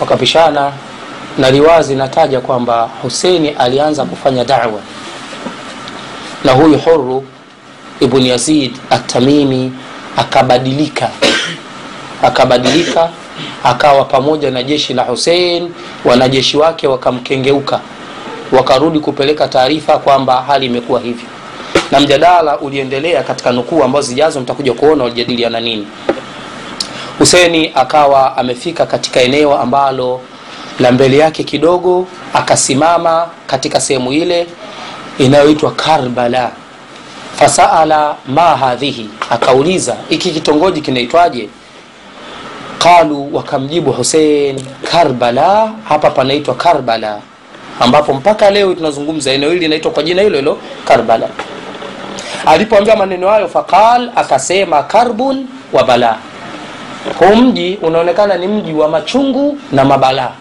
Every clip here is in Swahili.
wakapishana na riwazi nataja kwamba huseini alianza kufanya dawa. Na huyu huru ibn yazid atamimi akabadilika akabadilika akawa pamoja na jeshi la husein wanajeshi wake wakamkengeuka wakarudi kupeleka taarifa kwamba hali imekuwa hivyo. Na mjadala uliendelea katika nukuu ambazo zijazo mtakuja kuona walijadiliana nini huseni akawa amefika katika eneo ambalo la mbele yake kidogo akasimama katika sehemu ile inayoitwa karbala. Fasaala ma hadhihi? Akauliza iki kitongoji kinaitwaje? Qalu wakamjibu husein karbala hapa panaitwa karbala. Ambapo mpaka leo tunazungumza eneo hili linaitwa kwa jina hilo hilo karbala. Alipoambia maneno hayo faqal akasema karbun wa balaa huu mji unaonekana ni mji wa machungu na mabalaa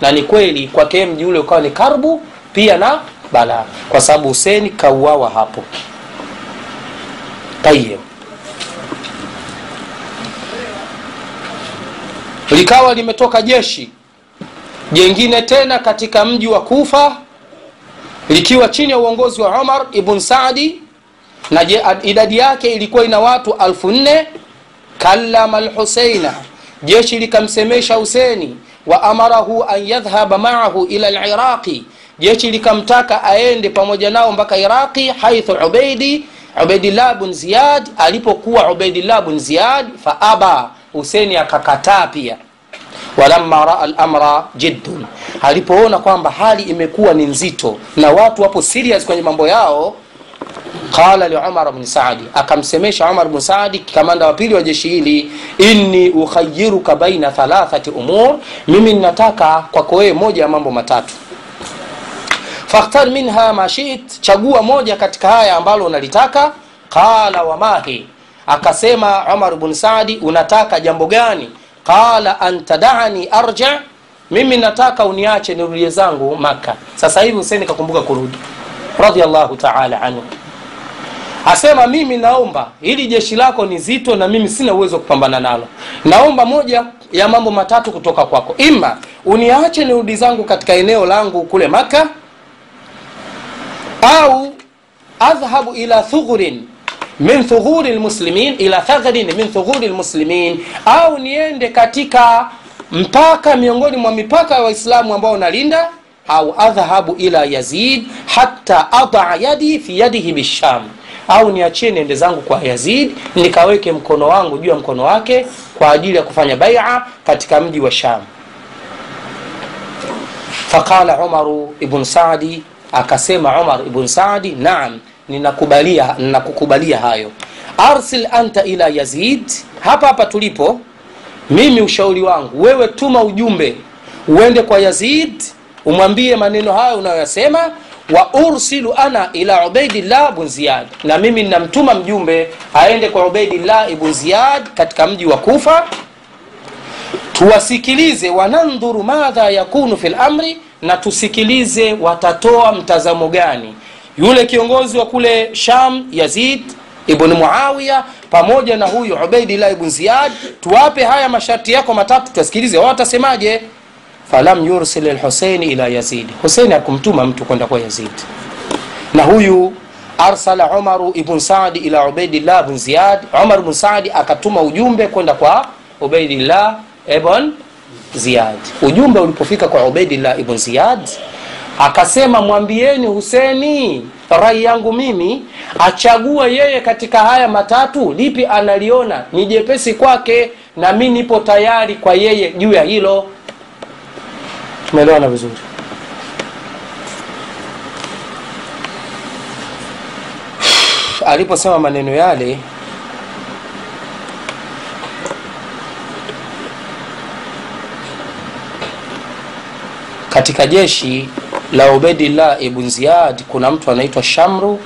na ni kweli kwake mji ule ukawa ni karbu pia na balaa kwa sababu huseni kauawa hapo. Tayeb likawa limetoka jeshi jengine tena katika mji wa kufa likiwa chini ya uongozi wa umar ibn saadi na idadi yake ilikuwa ina watu alfu nne kallama lhuseina jeshi likamsemesha huseni wa amarahu an yadhhaba maahu ila liraqi jeshi likamtaka aende pamoja nao mpaka iraqi haithu ubeidi ubaidillah bn ziyad. Alipokuwa ubaidillah bn ziyad faaba huseni akakataa pia. Walamma raa lamra jiddun. Alipoona kwamba hali imekuwa ni nzito na watu wapo serious kwenye mambo yao qala liumar bni sadi akamsemesha umar bni sadi kamanda wa pili wa jeshi hili inni ukhayiruka baina thalathati umur mimi ninataka kwako wewe moja ya mambo matatu. Fakhtar minha ma chagua moja katika haya ambalo unalitaka. Qala wamahi. Akasema umar bni Saadi, unataka jambo gani? Qala antadani arja mimi nataka uniache nirudie zangu maka sasa hivi useni kakumbuka kurudi. Radiallahu taala anhu asema mimi naomba hili jeshi lako ni zito na mimi sina uwezo wa kupambana nalo. Naomba moja ya mambo matatu kutoka kwako. Ima uniache nirudi zangu katika eneo langu kule maka au adhhabu ila thughurin min thughuri lmuslimin ila thagrin min thughuri lmuslimin au niende katika mpaka miongoni mwa mipaka ya waislamu ambao nalinda au adhhabu ila yazid hatta adaa yadi fi yadihi bisham au niachie niende zangu kwa yazid nikaweke mkono wangu juu ya mkono wake kwa ajili ya kufanya baia katika mji wa sham. Faqala umaru ibn sadi akasema umar ibn sadi naam ninakubalia ninakukubalia hayo. Arsil anta ila yazid. Hapa hapa tulipo mimi ushauri wangu wewe tuma ujumbe uende kwa yazid umwambie maneno hayo unayoyasema wa ursilu ana ila ubaidillah bn ziyad. Na mimi ninamtuma mjumbe aende kwa ubaidillah ibn ziyad katika mji wa kufa. Tuwasikilize wanandhuru madha yakunu fi lamri na tusikilize watatoa mtazamo gani. Yule kiongozi wa kule sham yazid ibn muawiya pamoja na huyu ubaidillah ibn ziyad tuwape haya masharti yako matatu tuwasikilize. Wao watasemaje falam yursil lhuseini ila yazidi huseini akumtuma mtu kwenda kwa yazidi na huyu arsala umaru ibn sadi ila ubaidillah bn ziyad. Umar bn sadi akatuma ujumbe kwenda kwa ubaidillah ibn ziyad. Ujumbe ulipofika kwa ubaidillah ibn ziyad akasema mwambieni huseni rai yangu mimi achagua yeye katika haya matatu lipi analiona? Ni jepesi kwake na mi nipo tayari kwa yeye juu ya hilo tumeelewana vizuri. Aliposema maneno yale katika jeshi la ubedillah ibn ziyad kuna mtu anaitwa shamru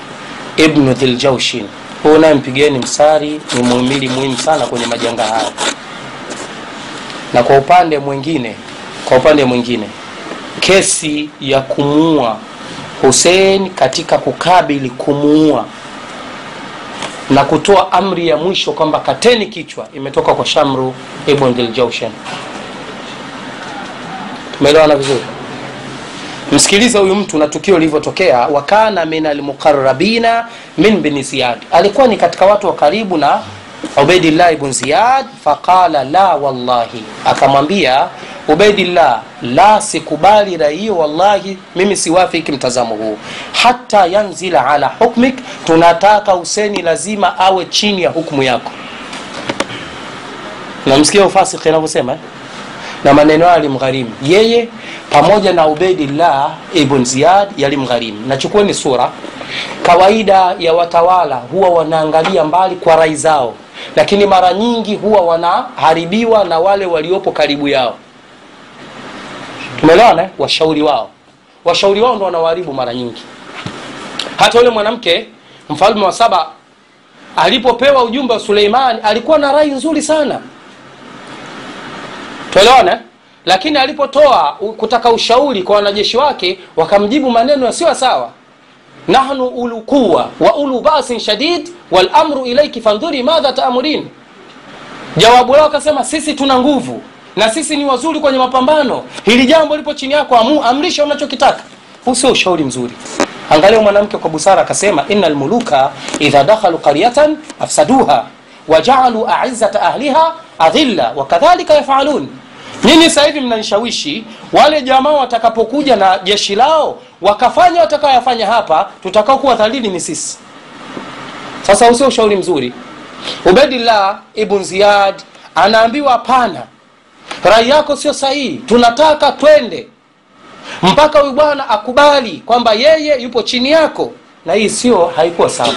ibnu dhiljaushin huyu naye mpigeni msari ni muhimili muhimu sana kwenye majanga haya. Na kwa upande mwingine kwa upande mwingine kesi ya kumuua husein katika kukabili kumuua na kutoa amri ya mwisho kwamba kateni kichwa imetoka kwa shamru ibn dhiljaushin tumeelewana vizuri? Msikilize huyu mtu na tukio lilivyotokea. Wakana min almuqarabina min bni ziyad. Alikuwa ni katika watu wa karibu na ubaidillah ibn ziyad faqala la wallahi. Akamwambia ubaidillah la sikubali rai hiyo wallahi mimi siwafiki mtazamo huu. Hata yanzila ala hukmik tunataka huseni lazima awe chini ya hukumu yako. Namsikia ufasiki anavyosema eh? na maneno hayo yalimgharimu. Yeye pamoja na ubeidillah ibn ziyad yalimgharimu. Nachukueni sura. Kawaida ya watawala huwa wanaangalia mbali kwa rai zao lakini mara nyingi huwa wanaharibiwa na wale waliopo karibu yao tumeelewana eh? washauri wao. Washauri wao ndo wanawaharibu mara nyingi. Hata yule mwanamke mfalme wa saba alipopewa ujumbe wa suleimani alikuwa na rai nzuri sana. Tuelewana lakini alipotoa kutaka ushauri kwa wanajeshi wake wakamjibu maneno yasiyo sawa. Nahnu ulukuwa wa ulu basin shadid walamru ilaiki fandhuri madha taamurin jawabu lao akasema sisi tuna nguvu na sisi ni wazuri kwenye mapambano. Hili jambo lipo chini yako amu, amrisha unachokitaka. Huu sio ushauri mzuri. Angalia mwanamke kwa busara akasema ina lmuluka idha dakhalu qaryatan afsaduha wajaalu aizata ahliha adhilla wakadhalika yafalun. Nyinyi hivi mnanishawishi wale jamaa watakapokuja na jeshi lao wakafanya watakaoyafanya hapa tutakao dhalili ni sisi. Sasa usio ushauri mzuri. Ubedillah ibn ziyad anaambiwa hapana rai yako sio sahihi. Tunataka twende mpaka huyu bwana akubali kwamba yeye yupo chini yako. Na hii sio haikuwa sawa.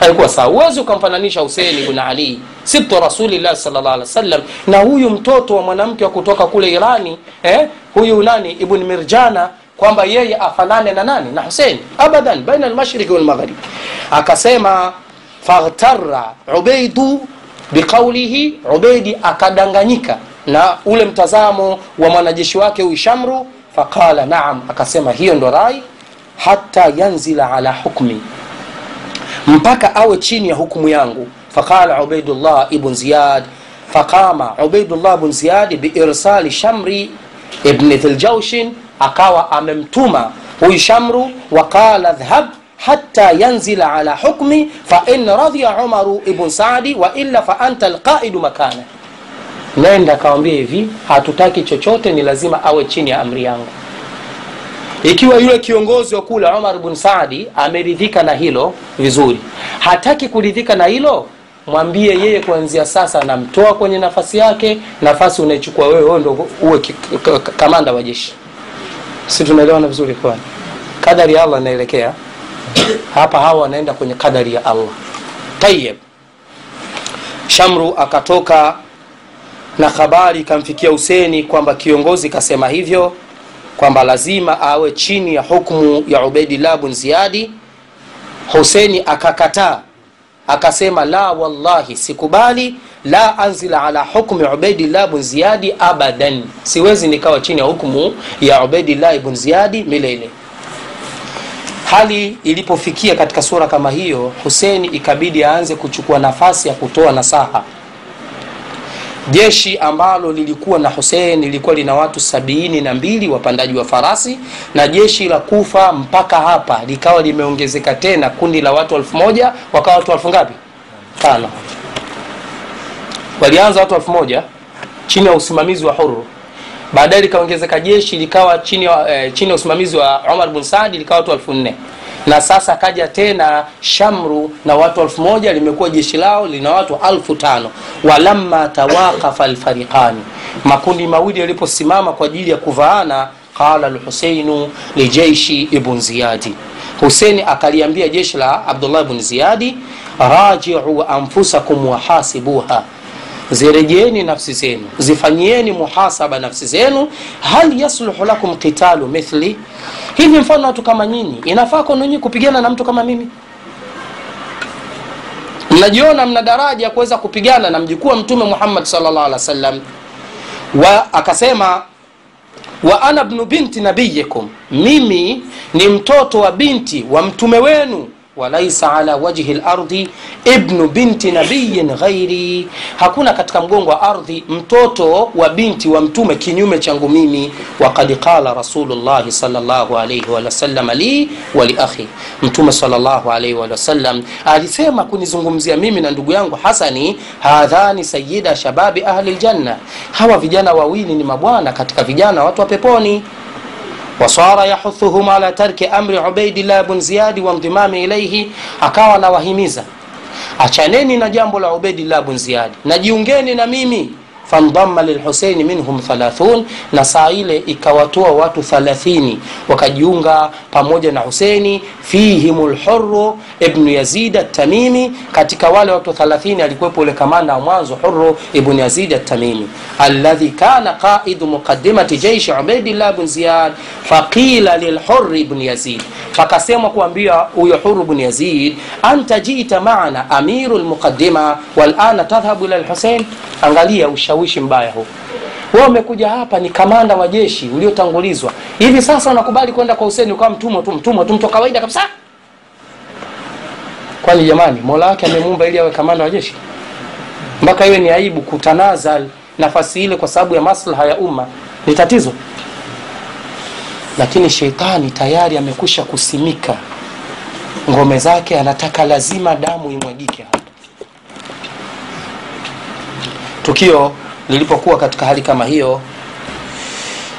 Haikuwa sawa. Huwezi ukamfananisha husein ibn ali sibtu rasulillah salllah alih wasallam. Na huyu mtoto wa mwanamke wa kutoka kule irani eh? huyu nani? Ibn mirjana kwamba yeye afanane na nani? Na husein abadan baina almashriki walmaghrib akasema faghtara ubaidu biqaulihi ubeidi akadanganyika na ule mtazamo wa mwanajeshi wake huyu shamru faqala naam akasema hiyo ndo rai hata yanzila ala hukmi mpaka awe chini ya hukumu yangu. Faqala ubaidullah ibn ziyad faqama ubaidullah ibn ziyad biirsali shamri ibni dhiljaushin akawa amemtuma huyu shamru waqala dhhab hata yanzila ala hukmi fain radhiya umaru ibn sadi wailla faanta alqaidu makana nenda kawambia hivi hatutaki chochote ni lazima awe chini ya amri yangu. Ikiwa yule kiongozi wa kule umar bn saadi ameridhika na hilo vizuri hataki kuridhika na hilo mwambie yeye kuanzia sasa namtoa kwenye nafasi yake nafasi unaichukua wewe ndo uwe kamanda wa jeshi. Si tunaelewana vizuri kwani kadari ya allah inaelekea. Hapa hawa wanaenda kwenye kadari ya allah. Tayeb shamru akatoka na habari ikamfikia huseni kwamba kiongozi kasema hivyo kwamba lazima awe chini ya hukmu ya ubaidillah bn ziyadi huseni akakataa akasema la wallahi sikubali. La anzila ala hukmi ubaidillah bn ziyadi abadan. Siwezi nikawa chini ya hukmu ya ubaidillah bn ziyadi milele. Hali ilipofikia katika sura kama hiyo huseni ikabidi aanze kuchukua nafasi ya kutoa nasaha jeshi ambalo lilikuwa na husein lilikuwa lina watu sabini na mbili wapandaji wa farasi na jeshi la kufa mpaka hapa likawa limeongezeka tena kundi la watu elfu moja wakawa watu elfu ngapi? Tano. Walianza watu elfu moja chini ya usimamizi wa huru baadaye likaongezeka jeshi likawa chini ya, eh, chini ya usimamizi wa Omar bin Saad likawa watu elfu nne na sasa kaja tena shamru na watu elfu moja limekuwa jeshi lao lina watu alfu tano. Walamma tawaqafa alfariqani. Makundi mawili yaliposimama kwa ajili ya kuvaana qala lhuseinu lijeishi ibn ziyadi Huseini akaliambia jeshi la abdullah ibn ziyadi rajiu anfusakum wahasibuha zirejeeni nafsi zenu. Zifanyieni muhasaba nafsi zenu. Hal yasluhu lakum qitalu mithli? Hivi mfano watu kama nyinyi inafaa kwenu kupigana na mtu kama mimi? Mnajiona mna daraja ya kuweza kupigana na mjukuu wa mtume muhammad salllah alih wa sallam wa akasema wa ana bnu binti nabiyikum. Mimi ni mtoto wa binti wa mtume wenu walaisa ala wajhi lardi ibnu binti nabiyin ghairi. Hakuna katika mgongo wa ardhi mtoto wa binti wa mtume kinyume changu mimi. Wakad qala rasulullahi salllahu alaihi wasalama li waliakhi mtume wasallam alisema kunizungumzia mimi na ndugu yangu hasani hadhani sayida shababi ahli ljanna hawa vijana wawili ni mabwana katika vijana watu wa peponi wasara yahuthuhum ala tarki amri ubaidillah bn ziyadi wandimami ilaihi akawa anawahimiza achaneni na jambo la ubaidillah bn ziyadi najiungeni na mimi fandama lilhuseini minhum 30 na saa ile ikawatoa watu 30 wakajiunga pamoja na huseini fihim lhuru ibnu yazid atamimi katika wale watu 30 alikuwepo ule kamanda wa mwanzo huru ibnu yazid atamimi alladhi kana qaidu muqadimati jeishi ubaidillah bn ziyad faqila lilhuri ibn yazid fakasemwa kuambia huyo huru bn yazid anta jita maana amiru lmuqadima walana tadhhabu ila lhusein angalia ushawishi mbaya huu. Wewe umekuja hapa ni kamanda wa jeshi uliotangulizwa. Hivi sasa unakubali kwenda kwa huseni ukawa mtumwa tu mtumwa tu mtu kawaida kabisa? Kwani jamani mola wake amemuumba ili awe kamanda wa jeshi? Mpaka iwe ni aibu kutanazal nafasi ile kwa sababu ya maslaha ya umma. Ni tatizo. Lakini sheitani tayari amekwisha kusimika. Ngome zake anataka lazima damu imwagike hapa. Tukio lilipokuwa katika hali kama hiyo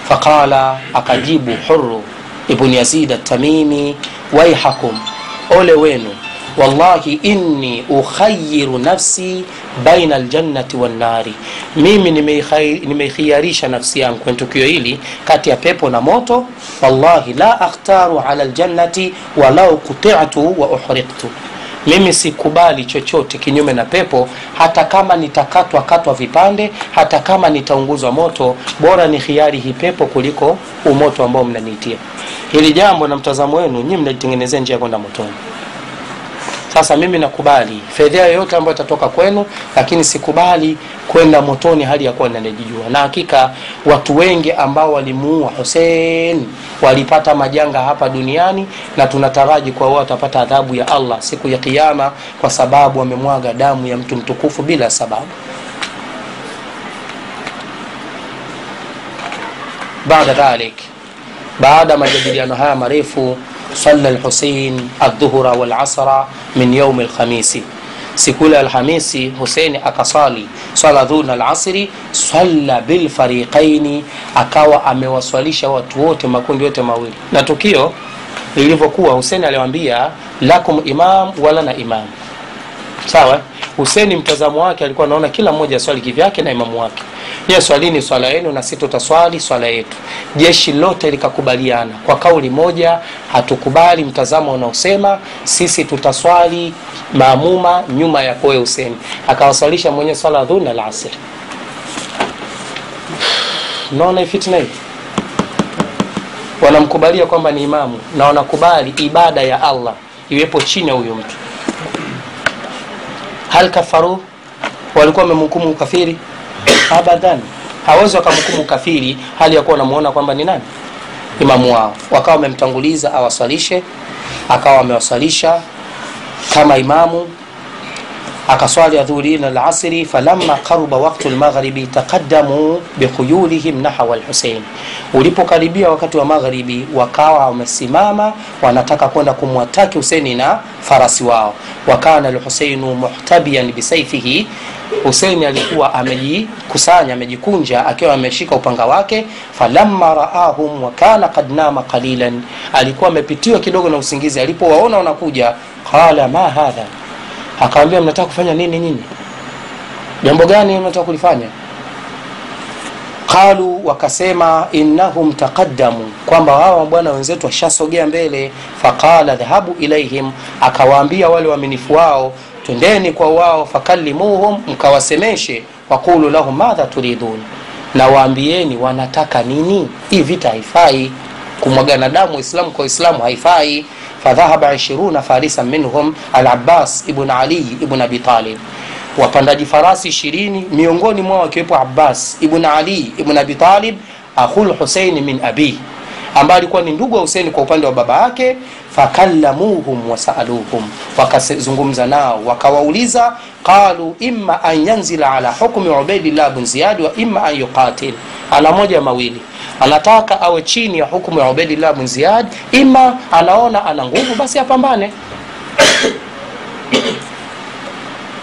faqala akajibu huru ibn yazid atamimi waihakum ole wenu wallahi inni ukhayiru nafsi baina aljannati wannari mimi nimeikhiyarisha nafsi yangu kwenye tukio hili kati ya pepo na moto wallahi la akhtaru ala ljannati walau kutitu wa uhriqtu mimi sikubali chochote kinyume na pepo. Hata kama nitakatwa katwa vipande hata kama nitaunguzwa moto bora ni khiari hii pepo kuliko umoto ambao mnaniitia. Hili jambo na mtazamo wenu nyii mnalitengenezea njia ya kwenda motoni sasa mimi nakubali. Fedhea yoyote ambayo itatoka kwenu lakini sikubali kwenda motoni hali ya kuwa nanajijua na hakika watu wengi ambao walimuua husein walipata majanga hapa duniani na tunataraji kwa wao watapata adhabu ya allah siku ya kiama kwa sababu wamemwaga damu ya mtu mtukufu bila sababu. Baada dhalik baada ya majadiliano haya marefu salla Alhusein aldhuhra walasra min yaumi lkhamisi, siku ile Alhamisi Huseini akasali swala dhuhuri na alasri, salla bilfariqaini, akawa amewaswalisha watu wote, makundi yote mawili. Na tukio lilivyokuwa, Huseini aliwaambia lakum imam wala na imam sawa. Huseini mtazamo wake alikuwa anaona kila mmoja swali na imamu wake ye swalini swala yenu na si tutaswali swala yetu. Jeshi lote likakubaliana. Kwa kauli moja hatukubali mtazamo unaosema sisi tutaswali maamuma nyuma ya koe useni akawaswalisha mwenye swala dhuna na lasiri naona fitna hii? Wanamkubalia kwamba ni imamu na wanakubali ibada ya allah iwepo chini ya huyu mtu. Hal kafaru? Walikuwa wamemhukumu ukafiri abadan. Hawezi wakamhukumu kafiri hali ya kuwa wanamuona kwamba ni nani? Imamu wao. Wakawa wamemtanguliza awaswalishe akawa wamewaswalisha kama imamu akaswali adhuhuri na alasri falamma qaruba waktu lmaghribi taqaddamu bikhuyulihim nahawa lhusein ulipokaribia wakati wa magharibi wakawa wamesimama wanataka kwenda kumwataki huseini na farasi wao. Wakana lhuseinu muhtabian bisaifihi huseini alikuwa amejikusanya amejikunja akiwa ameshika upanga wake. Falamma raahum wakana kad nama qalilan alikuwa amepitiwa kidogo na usingizi. Alipowaona wanakuja qala ma hadha akawambia mnataka kufanya nini nyinyi? Jambo gani mnataka kulifanya? Qalu wakasema innahum taqaddamu kwamba hawa bwana wenzetu washasogea mbele. Faqala dhahabu ilaihim. Akawaambia wale waaminifu wao twendeni kwa wao fakallimuhum mkawasemeshe. Waqulu lahum madha turidun? Na waambieni wanataka nini? Hii vita haifai. Kumwagana damu waislamu kwa waislamu haifai fadhahaba 20 farisan minhum al-abbas ibn ali ibn abi talib wapandaji farasi ishirini miongoni mwao akiwepo abbas ibn ali ibn abi talib akhul husein min abi ambaye alikuwa ni ndugu wa huseini kwa upande wa baba yake fakallamuhum wasaluhum wakazungumza nao wakawauliza qalu imma an yanzila ala hukmi ubaidillah bn ziyad wa imma an yuqatil. Ana moja mawili. Anataka awe chini ya hukumu ya ubaidillah bn ziyad ima anaona ana nguvu basi apambane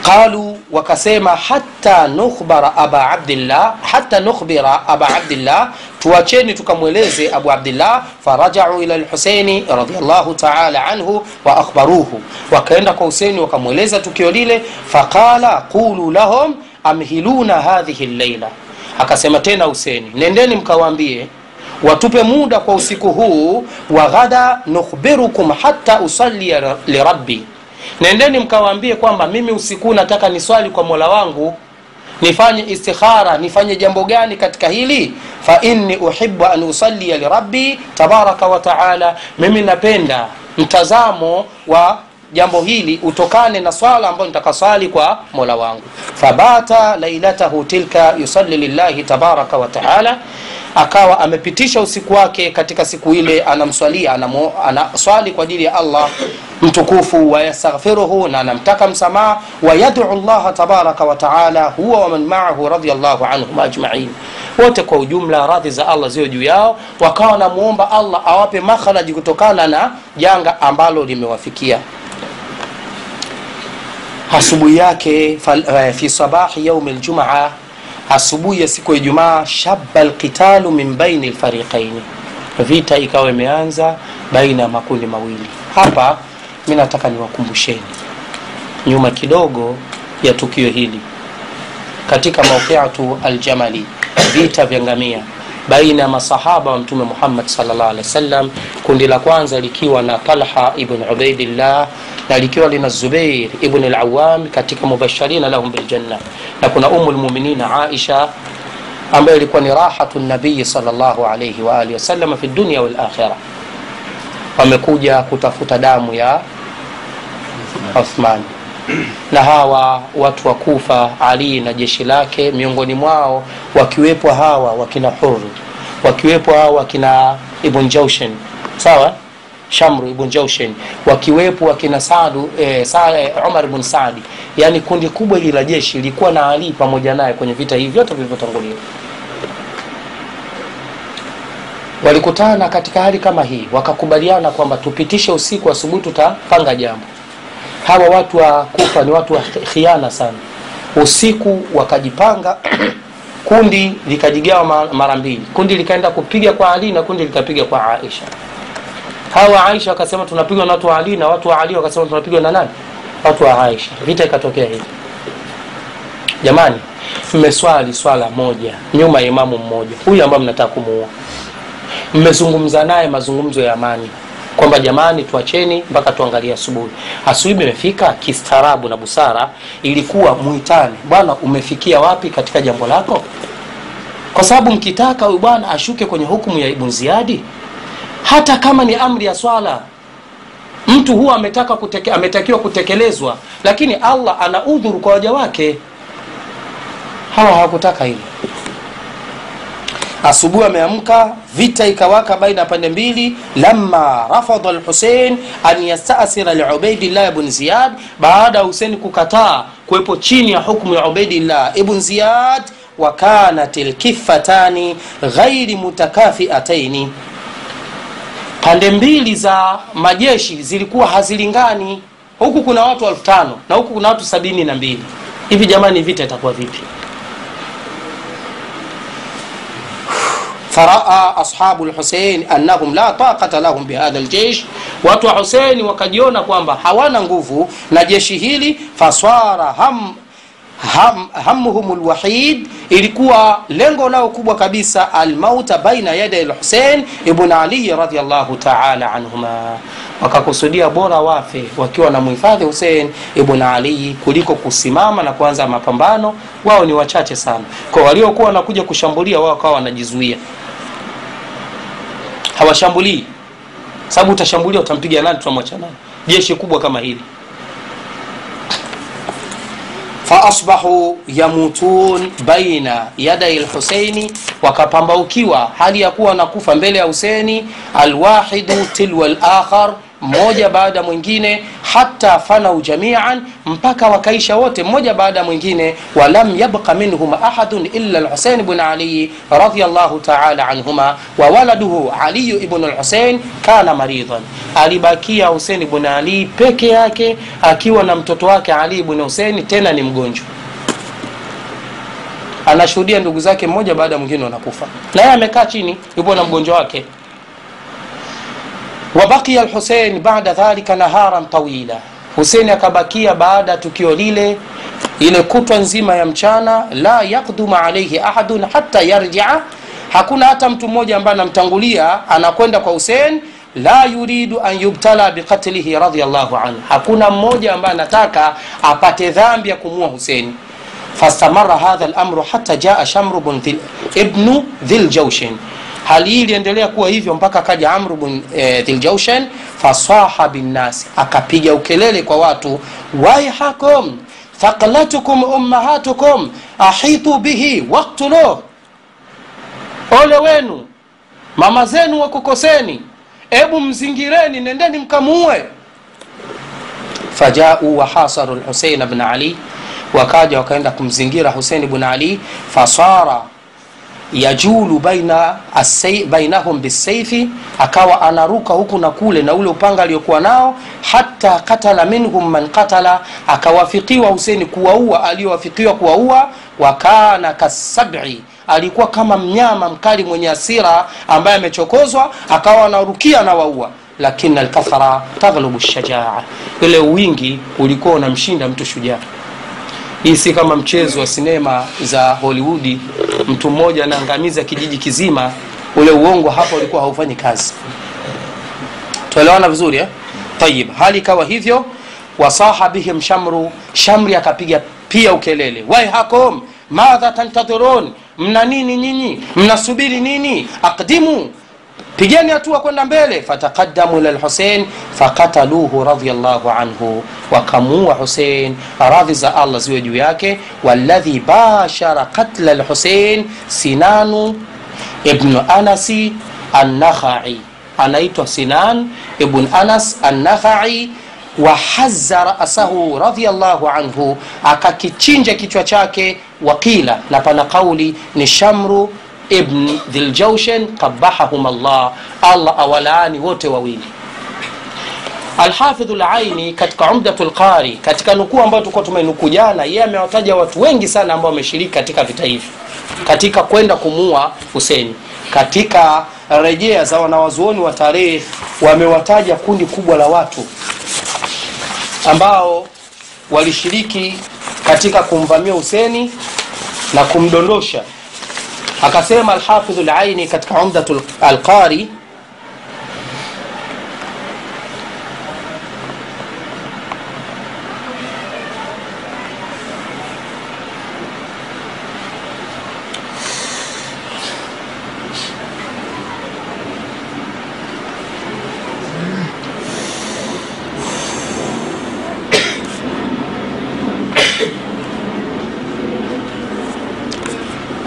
qalu wakasema hata nukhbara aba abdillah hata nukhbira aba abdillah tuacheni tukamweleze abu abdillah farajau ila lhuseini radiallahu taala anhu wa wakaenda kwa huseini wakamweleza tukio lile faqala qulu lahum amhiluna hadhihi llaila akasema tena huseini nendeni mkawaambie watupe muda kwa usiku huu wa ghada nukhbirukum hata usalia lirabbi nendeni mkawaambie kwamba mimi usiku nataka niswali kwa mola wangu. Nifanye istikhara nifanye jambo gani katika hili? Fa inni uhibu an usalia lirabbi tabaraka wa taala. Mimi napenda mtazamo wa jambo hili utokane na swala ambayo nitakaswali kwa mola wangu. Fabata lailatahu tilka yusali lillahi tabaraka wa taala akawa amepitisha usiku wake katika siku ile anamswalia anaswali kwa ajili ya allah mtukufu wayastaghfiruhu na anamtaka msamaha wayadu llaha tabaraka wataala huwa waman maahu radiallahu anhum ajmain. Wote kwa ujumla radhi za allah zio juu yao. Wakawa wanamwomba allah awape makhraji kutokana na janga ambalo limewafikia. Asubuhi yake fi sabahi yaumi ljumaa asubuhi ya siku ya ijumaa shaba lqitalu min baini lfariqaini vita ikawa imeanza baina ya makundi mawili. Hapa mi nataka niwakumbusheni nyuma kidogo ya tukio hili. Katika mauqiatu aljamali vita vya ngamia baina ya masahaba wa mtume muhammad salllah alehi wasallam kundi la kwanza likiwa na talha ibn ubaidillah na likiwa lina zubair ibn lawam katika mubasharina lahum biljanna na kuna umu lmuminina aisha ambayo ilikuwa ni rahatu nabii alaihi waalihi wasallam fi dunia walakhira wamekuja kutafuta damu ya uthman. Na hawa watu wa kufa ali na jeshi lake miongoni mwao wakiwepo hawa wakina huru wakiwepo hawa wakina ibn jaushen sawa shamru ibn jaushen wakiwepo wakina sadu e, sa, e, umar ibn sadi yani kundi kubwa hili la jeshi lilikuwa na ali pamoja naye kwenye vita hivi vyote vilivyotangulia. Walikutana katika hali kama hii wakakubaliana kwamba tupitishe usiku asubuhi tutapanga jambo. Hawa watu wa kufa ni watu wa khiana sana. Usiku wakajipanga kundi likajigawa mara mbili. Kundi likaenda kupiga kwa ali na kundi likapiga kwa aisha hawa aisha wakasema tunapigwa na watu wa ali na watu wa ali wakasema tunapigwa na nani? Watu wa aisha. Vita ikatokea hivi. Jamani mmeswali swala moja nyuma ya imamu mmoja. Huyu ambaye mnataka kumuua. Mmezungumza naye mazungumzo ya amani. Kwamba jamani tuacheni mpaka tuangalie asubuhi. Asubuhi imefika kistaarabu na busara ilikuwa muitani bwana umefikia wapi katika jambo lako? Kwa sababu mkitaka huyu bwana ashuke kwenye hukumu ya ibn ziadi hata kama ni amri ya swala mtu huwa ametaka kuteke, ametakiwa kutekelezwa lakini allah ana udhuru kwa waja wake. Hawa hawakutaka hilo. Asubuhi ameamka vita ikawaka baina ya pande mbili. Lama rafadha lhusein an yastasira liubaidillah ibn ziyad. Baada ya husein kukataa kuwepo chini ya hukmu ya ubaidillah ibn ziyad wakanat lkifatani ghairi mutakafiataini pande mbili za majeshi zilikuwa hazilingani. Huku kuna watu elfu tano na huku kuna watu sabini na mbili. Hivi jamani vita itakuwa vipi? Faraa ashabu lhusein annahum la taqata lahum bihadha ljeish watu wa huseini wakajiona kwamba hawana nguvu na jeshi hili faswara ham ham, hamhum lwahid ilikuwa lengo lao kubwa kabisa almauta baina yadai lhusein ibn ali radiallahu taala anhuma. Wakakusudia bora wafe wakiwa na mhifadhi husein ibn ali kuliko kusimama na kuanza mapambano wao ni wachache sana. Kwa waliokuwa wanakuja kushambulia wao kawa wanajizuia. Hawashambulii. Sababu utashambulia utampiga nani tutamwacha nani jeshi kubwa kama hili faasbahu yamutun baina yadai lhuseini wakapambaukiwa hali ya kuwa wanakufa mbele ya huseni alwahidu tilwa lakhar mmoja baada mwingine hata fanau jamian mpaka wakaisha wote mmoja baada mwingine walam yabqa minhum ahadun illa lhusein bn ali taala anhuma wa waladuhu aliyu ibnu lhusein kana maridhan. Alibakia husein bn ali peke yake akiwa na mtoto wake ali bn husein tena ni mgonjwa. Anashuhudia ndugu zake mmoja baada ya mwingine wanakufa. Na amekaa chini yupo na mgonjwa wake wabakia lhusein bada dhalika naharan tawila. Huseini akabakia baada ya tukio lile ile kutwa nzima ya mchana la yakduma alaihi ahadun hata yarjia. Hakuna hata mtu mmoja ambaye anamtangulia anakwenda kwa husein la yuridu an yubtala biqatlihi radiallahu anhu. Hakuna mmoja ambaye anataka apate dhambi ya kumua huseini fastamara hadha lamru hata jaa shamru bn ibnu dhiljaushin hali hii iliendelea kuwa hivyo mpaka akaja amru bn e, dhiljaushin fasaha binnasi akapiga ukelele kwa watu waihakum thaqlatukum ummahatukum ahitu bihi waktuluh ole wenu mama zenu wakukoseni ebu mzingireni nendeni mkamuue. Fajau wahasaru lhusein bn ali wakaja wakaenda kumzingira husein bn ali fasara yajulu baina bainahum bisaifi akawa anaruka huku na kule na ule upanga aliokuwa nao hata katala minhum man katala akawafikiwa huseni kuwaua aliyowafikiwa kuwaua wakana kasabi alikuwa kama mnyama mkali mwenye asira ambaye amechokozwa akawa anarukia na waua. Lakini alkathara taghlubu lshajaa ile wingi ulikuwa unamshinda mtu shujaa hii si kama mchezo wa sinema za Hollywood, mtu mmoja anaangamiza kijiji kizima ule uongo hapa ulikuwa haufanyi kazi. Tuelewana vizuri eh? tayib. Hali ikawa hivyo wasaha bihim shamru shamri akapiga pia ukelele. Waihakum madha tantadhirun mna nini nyinyi? Mnasubiri nini? Aqdimu pigeni hatua kwenda mbele. Fataqaddamu ila lhusein fakataluhu radiallahu anhu. Wakamuua husein radhi za allah ziwe juu yake. Waladhi bashara katla lhusein sinanu ibnu anasi annakhai. Anaitwa sinan ibn anas annakhai. Wahaza rasahu radiallahu anhu. Akakichinja kichwa chake. Wakila na pana qauli ni shamru ibn dhiljaushen qabahahum allah. Allah awalaani wote wawili. Alhafidhu laini katika umdatu lqari katika nukuu ambayo tulikuwa tumenukuu jana yeye amewataja watu wengi sana ambao wameshiriki katika vita hivi katika kwenda kumuua huseni katika rejea za wanawazuoni wa tarehe wamewataja kundi kubwa la watu ambao walishiriki katika kumvamia huseni na kumdondosha akasema alhafidhu laini katika umdatu alqari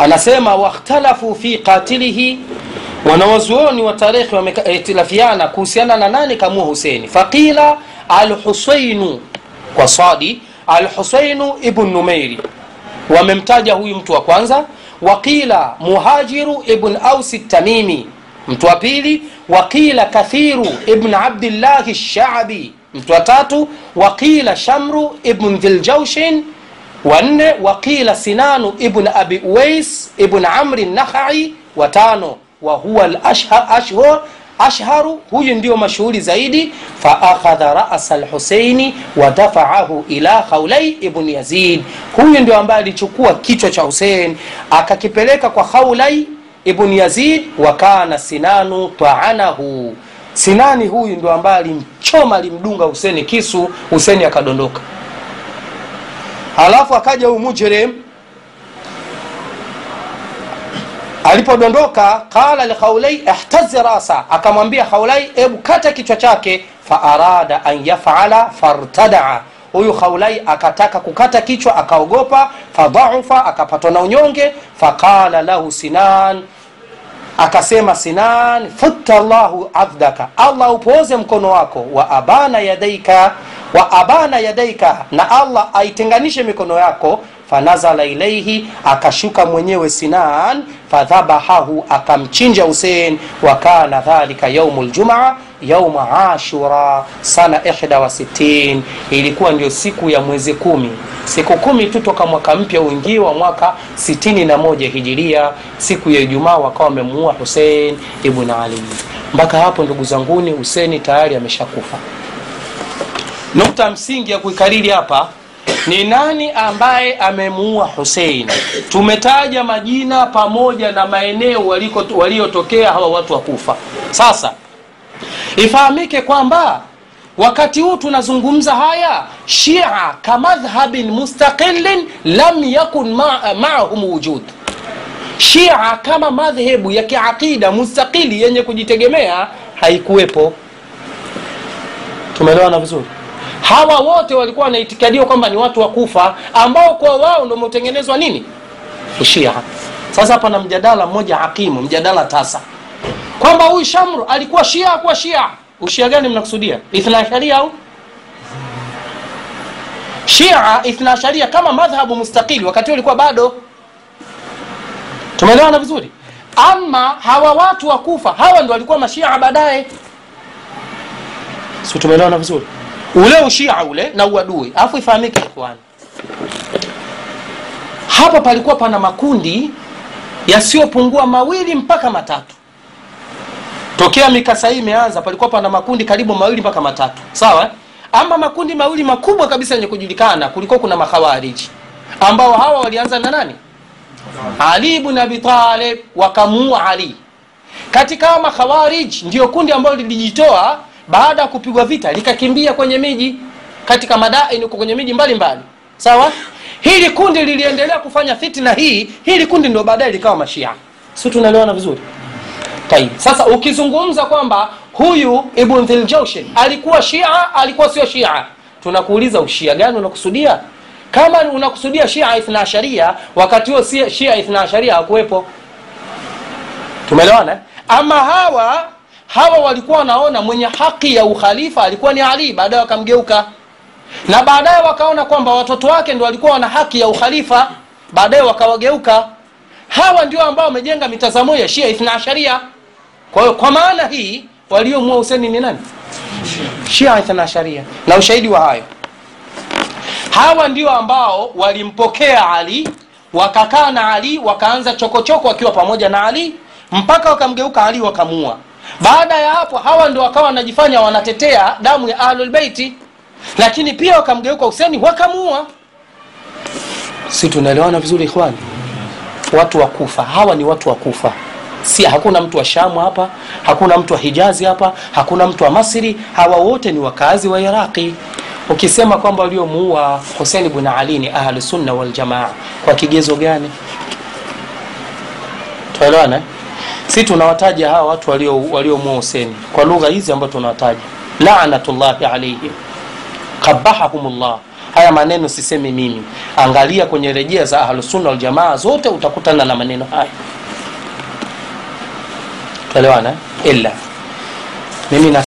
anasema wakhtalafu fi qatilihi. Wanawazuoni wa tarikhi wamehitilafiana kuhusiana na nani kamua huseini. Faqila alhusainu kwa sadi alhusainu ibn numeiri. Wamemtaja huyu mtu wa kwanza. Waqila muhajiru ibn ausi tamimi. Mtu wa pili waqila kathiru ibn abdillahi shabi. Mtu wa tatu waqila shamru ibn dhiljaushin wanne waqila sinanu ibn abi uwais ibn amri nakhai watano wa huwa ashharu huyu ndio mashuhuri zaidi. Faakhadha rasa lhuseini wadafaahu ila khaulai ibn yazid. Huyu ndio ambaye alichukua kichwa cha husein akakipeleka kwa khaulai ibn yazid wakana sinanu taanahu. Sinani huyu ndio ambaye alimchoma alimdunga huseni kisu huseni akadondoka alafu akaja huyu mujrim. Alipodondoka qala likhaulai ihtazi rasa. Akamwambia haulai ebu kata kichwa chake. Faarada an yafala fartadaa huyu khaulai akataka kukata kichwa akaogopa. Fadhaufa akapatwa na unyonge. Faqala lahu sinan. Akasema sinan futta llahu abdaka. Allah upooze mkono wako. Wa abana yadaika wa abana yadaika na allah aitenganishe mikono yako. Fanazala ilaihi akashuka mwenyewe sinan fadhabahahu akamchinja husein. Wa kana dhalika yaumu ljumaa yauma ashura sana 61 ilikuwa ndio siku ya mwezi kumi. Siku kumi tu toka mwaka mpya uingie wa mwaka 61 hijiria. Siku ya ijumaa wakawa wamemuua husein ibn ali. Mpaka hapo ndugu zanguni huseni tayari ameshakufa nukta msingi ya kuikariri hapa ni nani ambaye amemuua husein tumetaja majina pamoja na maeneo waliotokea hawa watu wa kufa. Sasa ifahamike kwamba wakati huu tunazungumza haya shia kamadhhabin mustaqilin lam yakun ma- maahum wujud. Shia kama madhehebu ya kiaqida mustaqili yenye kujitegemea haikuwepo. Tumeelewana vizuri hawa wote walikuwa wanaitikadiwa kwamba ni watu wa kufa ambao kwa wao ndo umetengenezwa nini? Ushia sasa hapa na mjadala mmoja hakimu mjadala tasa. Kwamba huyu shamru alikuwa shia akuwa shia. Ushia gani mnakusudia? Ithnaasharia au? Shia ithnaasharia kama madhhabu mustakili wakati ulikuwa bado. Tumeelewana vizuri? Ama hawa watu wa kufa hawa ndo walikuwa mashia baadaye. Si tumeelewana vizuri ule ushia ule na uadui. Alafu ifahamike ikhwani. Hapa palikuwa pana makundi yasiyopungua mawili mpaka matatu. Tokea mikasa hii imeanza palikuwa pana makundi karibu mawili mpaka matatu. Sawa? Ama makundi mawili makubwa kabisa yenye kujulikana kulikuwa kuna makhawariji. Ambao hawa walianza na nani? Ali ibn abi talib wakamuua ali. Katika hawa makhawarij ndio kundi ambalo lilijitoa baada ya kupigwa vita likakimbia kwenye miji katika madaini huko kwenye miji mbalimbali sawa hili kundi liliendelea kufanya fitna hii hili kundi ndio baadaye likawa mashia si tunaelewana vizuri Taib. Sasa ukizungumza kwamba huyu Ibn Dhiljawshan alikuwa Shia, alikuwa sio Shia, tunakuuliza ushia gani unakusudia? Kama unakusudia Shia Ithna Asharia, wakati huo Shia Ithna Asharia hakuwepo. Tumeelewana? eh? Ama hawa hawa walikuwa wanaona mwenye haki ya ukhalifa alikuwa ni Ali, baadaye wakamgeuka, na baadaye wakaona kwamba watoto wake ndo walikuwa wana haki ya ukhalifa, baadaye wakawageuka. Hawa ndio ambao wamejenga mitazamo ya Shia Ithna Asharia. Kwa hiyo kwa maana hii waliomua Huseni ni nani? Shia Ithna Asharia. Na ushahidi wa hayo, hawa ndio ambao walimpokea Ali, wakakaa na Ali, wakaanza chokochoko wakiwa pamoja na Ali mpaka wakamgeuka Ali wakamua. Baada ya hapo, hawa ndio wakawa wanajifanya wanatetea damu ya ahlulbeiti lakini pia wakamgeuka Huseni wakamua. Si tunaelewana vizuri ikhwani? watu wa kufa hawa ni watu wa kufa si hakuna mtu wa shamu hapa hakuna mtu wa hijazi hapa hakuna mtu wa masri hawa wote ni wakazi wa iraqi ukisema kwamba waliomuua husein bn ali ni ahlusunna waljamaa kwa kigezo gani tuelewana eh? Si tunawataja hawa watu waliomua walio huseni kwa lugha hizi ambazo tunawataja. Lanatullahi alaihim qabahahumullah haya maneno sisemi mimi. Angalia kwenye rejea za ahlusunna waljamaa zote utakutana na maneno haya tuelewana? Ila mimi na